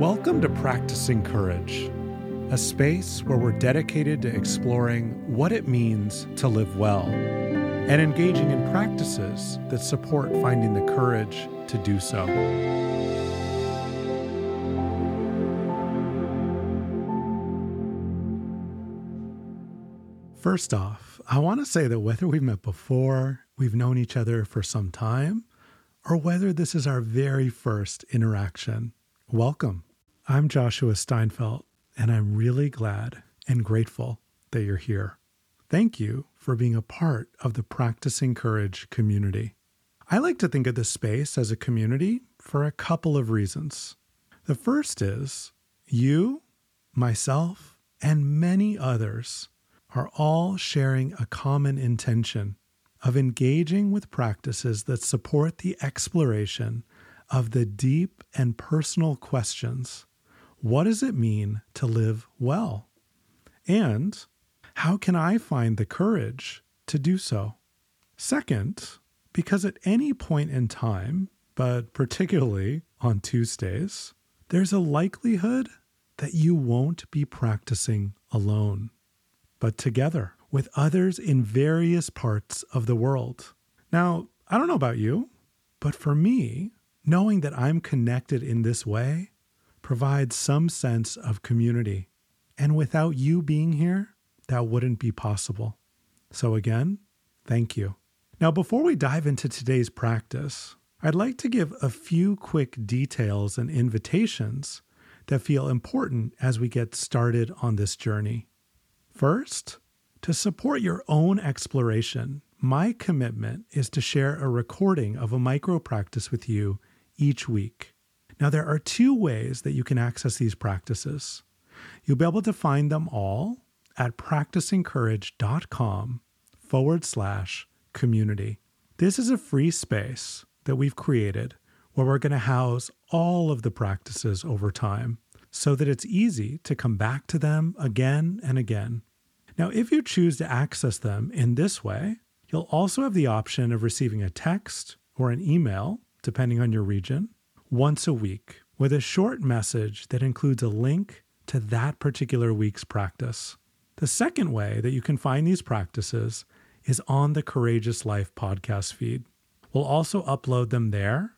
Welcome to Practicing Courage, a space where we're dedicated to exploring what it means to live well and engaging in practices that support finding the courage to do so. First off, I want to say that whether we've met before, we've known each other for some time, or whether this is our very first interaction, welcome. I'm Joshua Steinfeld, and I'm really glad and grateful that you're here. Thank you for being a part of the Practicing Courage community. I like to think of this space as a community for a couple of reasons. The first is you, myself, and many others are all sharing a common intention of engaging with practices that support the exploration of the deep and personal questions what does it mean to live well? And how can I find the courage to do so? Second, because at any point in time, but particularly on Tuesdays, there's a likelihood that you won't be practicing alone, but together with others in various parts of the world. Now, I don't know about you, but for me, knowing that I'm connected in this way provides some sense of community. And without you being here, that wouldn't be possible. So, again, thank you. Now, before we dive into today's practice, I'd like to give a few quick details and invitations that feel important as we get started on this journey. First, to support your own exploration, my commitment is to share a recording of a micro practice with you each week. Now, there are two ways that you can access these practices. You'll be able to find them all at practicingcourage.com forward slash community. This is a free space that we've created where we're going to house all of the practices over time so that it's easy to come back to them again and again. Now, if you choose to access them in this way, you'll also have the option of receiving a text or an email, depending on your region, once a week with a short message that includes a link to that particular week's practice. The second way that you can find these practices is on the Courageous Life podcast feed. We'll also upload them there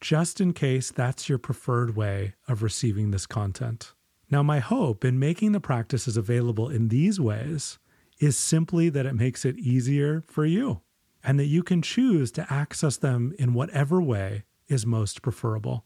just in case that's your preferred way of receiving this content. Now, my hope in making the practices available in these ways is simply that it makes it easier for you and that you can choose to access them in whatever way is most preferable.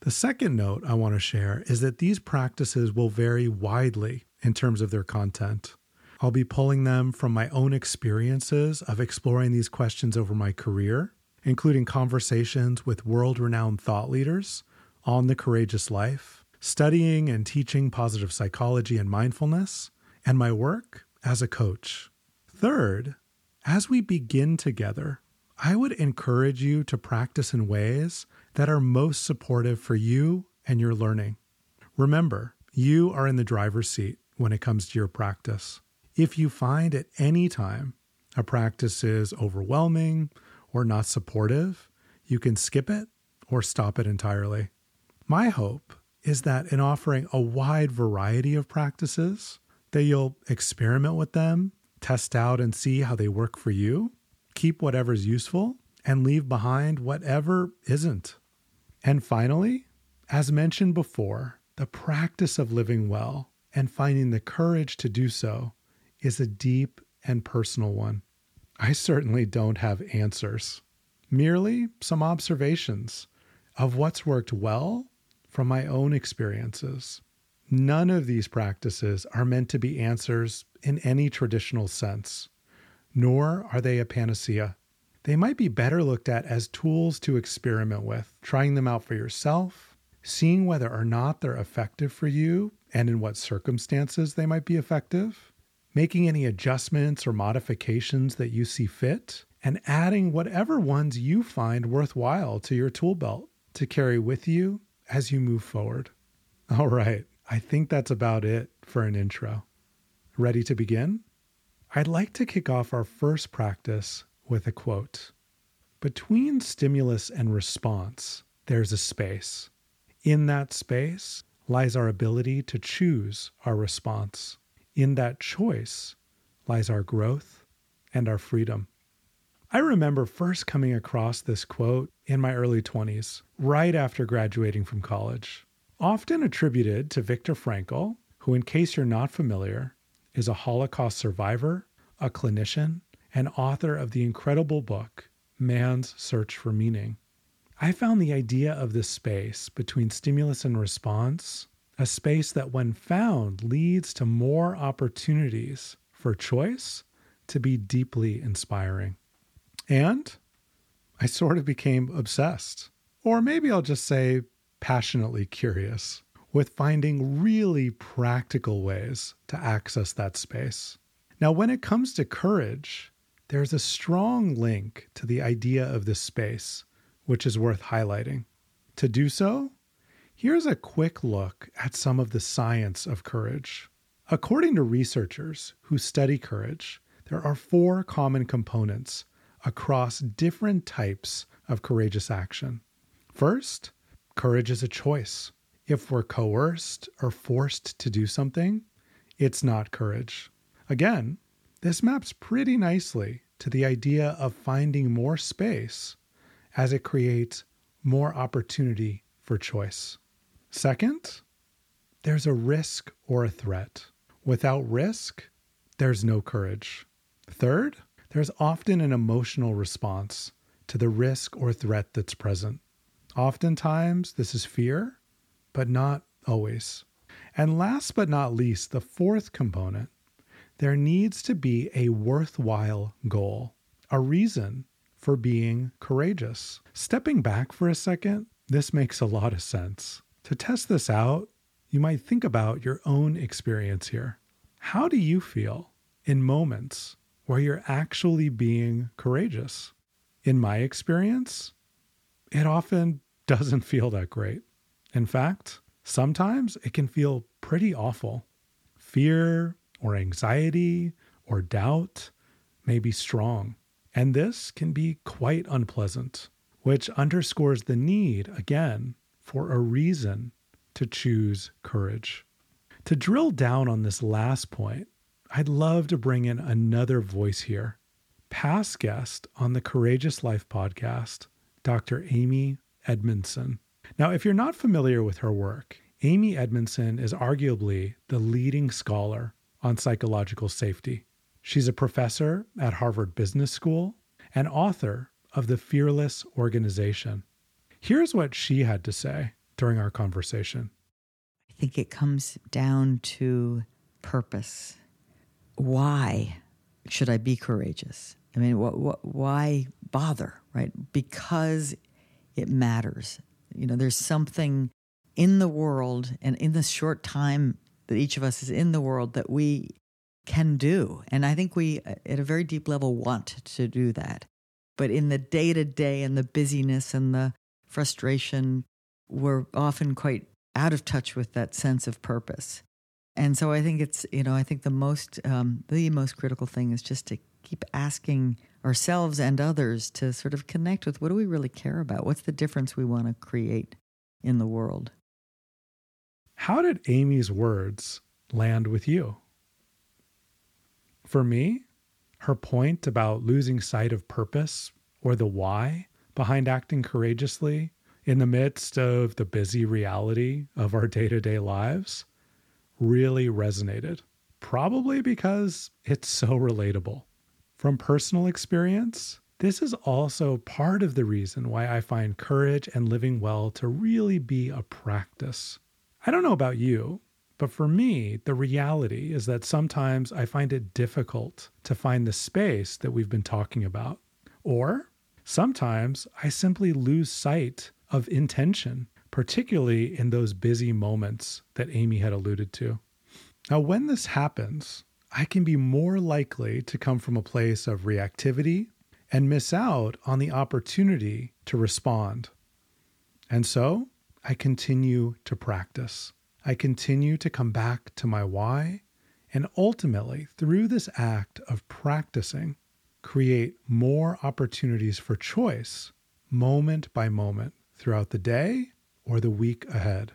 The second note I want to share is that these practices will vary widely in terms of their content. I'll be pulling them from my own experiences of exploring these questions over my career, including conversations with world renowned thought leaders on the courageous life, studying and teaching positive psychology and mindfulness, and my work as a coach. Third, as we begin together, I would encourage you to practice in ways that are most supportive for you and your learning. Remember, you are in the driver's seat when it comes to your practice. If you find at any time a practice is overwhelming or not supportive, you can skip it or stop it entirely. My hope is that in offering a wide variety of practices, that you'll experiment with them, test out and see how they work for you, keep whatever's useful and leave behind whatever isn't. And finally, as mentioned before, the practice of living well and finding the courage to do so is a deep and personal one. I certainly don't have answers, merely some observations of what's worked well from my own experiences. None of these practices are meant to be answers in any traditional sense nor are they a panacea. They might be better looked at as tools to experiment with, trying them out for yourself, seeing whether or not they're effective for you and in what circumstances they might be effective, making any adjustments or modifications that you see fit, and adding whatever ones you find worthwhile to your tool belt to carry with you as you move forward. All right, I think that's about it for an intro. Ready to begin? I'd like to kick off our first practice with a quote Between stimulus and response, there's a space. In that space, lies our ability to choose our response. In that choice lies our growth and our freedom. I remember first coming across this quote in my early 20s, right after graduating from college, often attributed to Viktor Frankl, who, in case you're not familiar, is a Holocaust survivor, a clinician, and author of the incredible book, Man's Search for Meaning. I found the idea of this space between stimulus and response a space that, when found, leads to more opportunities for choice to be deeply inspiring. And I sort of became obsessed, or maybe I'll just say passionately curious, with finding really practical ways to access that space. Now, when it comes to courage, there's a strong link to the idea of this space, which is worth highlighting. To do so, here's a quick look at some of the science of courage. According to researchers who study courage, there are four common components across different types of courageous action. First, courage is a choice. If we're coerced or forced to do something, it's not courage. Again, this maps pretty nicely to the idea of finding more space as it creates more opportunity for choice. Second, there's a risk or a threat. Without risk, there's no courage. Third, there's often an emotional response to the risk or threat that's present. Oftentimes, this is fear, but not always. And last but not least, the fourth component there needs to be a worthwhile goal, a reason for being courageous. Stepping back for a second, this makes a lot of sense. To test this out, you might think about your own experience here. How do you feel in moments where you're actually being courageous. In my experience, it often doesn't feel that great. In fact, sometimes it can feel pretty awful. Fear or anxiety or doubt may be strong, and this can be quite unpleasant, which underscores the need, again, for a reason to choose courage. To drill down on this last point, I'd love to bring in another voice here. Past guest on the Courageous Life podcast, Dr. Amy Edmondson. Now, if you're not familiar with her work, Amy Edmondson is arguably the leading scholar on psychological safety. She's a professor at Harvard Business School and author of The Fearless Organization. Here's what she had to say during our conversation. I think it comes down to purpose why should I be courageous? I mean, what, what, why bother, right? Because it matters. You know, there's something in the world and in the short time that each of us is in the world that we can do. And I think we, uh, at a very deep level, want to do that. But in the day to day and the busyness and the frustration, we're often quite out of touch with that sense of purpose. And so I think it's, you know, I think the most, um, the most critical thing is just to keep asking ourselves and others to sort of connect with what do we really care about? What's the difference we want to create in the world? How did Amy's words land with you? For me, her point about losing sight of purpose or the why behind acting courageously in the midst of the busy reality of our day to day lives really resonated, probably because it's so relatable. From personal experience, this is also part of the reason why I find courage and living well to really be a practice. I don't know about you, but for me, the reality is that sometimes I find it difficult to find the space that we've been talking about. Or sometimes I simply lose sight of intention particularly in those busy moments that Amy had alluded to. Now, when this happens, I can be more likely to come from a place of reactivity and miss out on the opportunity to respond. And so I continue to practice. I continue to come back to my why, and ultimately, through this act of practicing, create more opportunities for choice moment by moment throughout the day or the week ahead.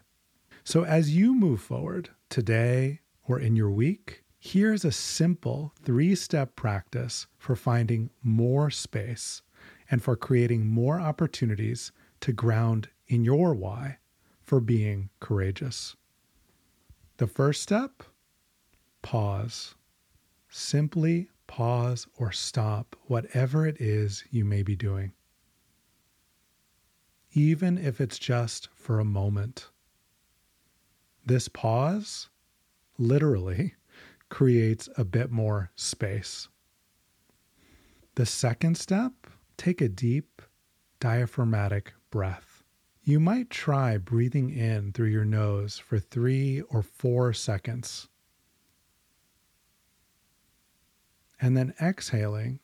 So, as you move forward today or in your week, here's a simple three step practice for finding more space and for creating more opportunities to ground in your why for being courageous. The first step pause. Simply pause or stop whatever it is you may be doing, even if it's just for a moment. This pause literally creates a bit more space. The second step take a deep diaphragmatic breath. You might try breathing in through your nose for three or four seconds. And then exhaling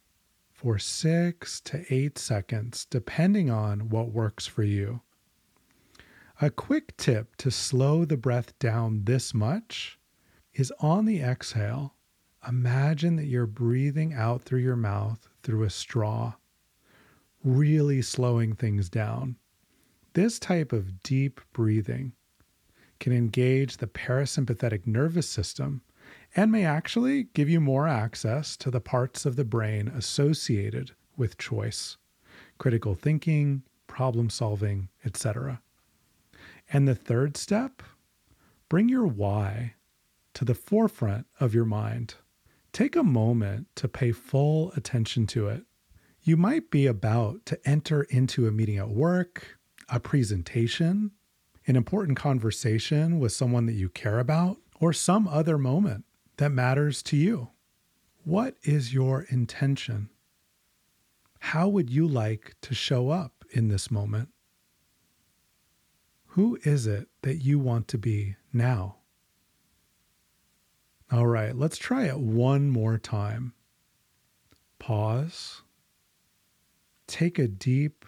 for six to eight seconds, depending on what works for you. A quick tip to slow the breath down this much is on the exhale, imagine that you're breathing out through your mouth through a straw, really slowing things down. This type of deep breathing can engage the parasympathetic nervous system and may actually give you more access to the parts of the brain associated with choice, critical thinking, problem solving, etc. And the third step, bring your why to the forefront of your mind. Take a moment to pay full attention to it. You might be about to enter into a meeting at work, a presentation, an important conversation with someone that you care about, or some other moment that matters to you. What is your intention? How would you like to show up in this moment? Who is it that you want to be now? All right, let's try it one more time. Pause. Take a deep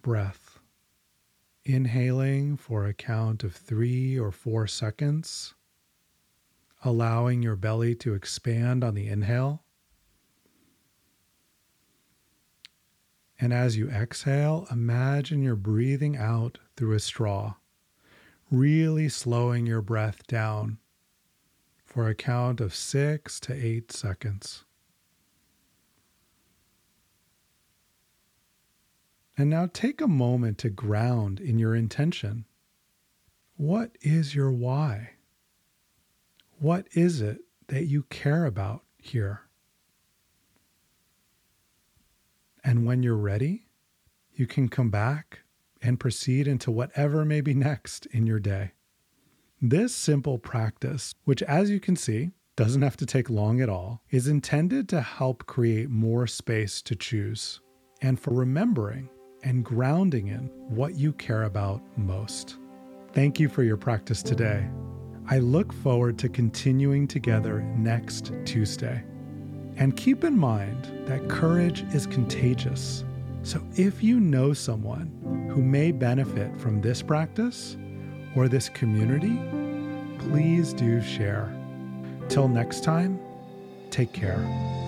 breath, inhaling for a count of three or four seconds, allowing your belly to expand on the inhale. And as you exhale, imagine you're breathing out through a straw, really slowing your breath down for a count of six to eight seconds. And now take a moment to ground in your intention. What is your why? What is it that you care about here? And when you're ready, you can come back and proceed into whatever may be next in your day. This simple practice, which as you can see, doesn't have to take long at all, is intended to help create more space to choose and for remembering and grounding in what you care about most. Thank you for your practice today. I look forward to continuing together next Tuesday. And keep in mind that courage is contagious. So if you know someone who may benefit from this practice, or this community, please do share. Till next time, take care.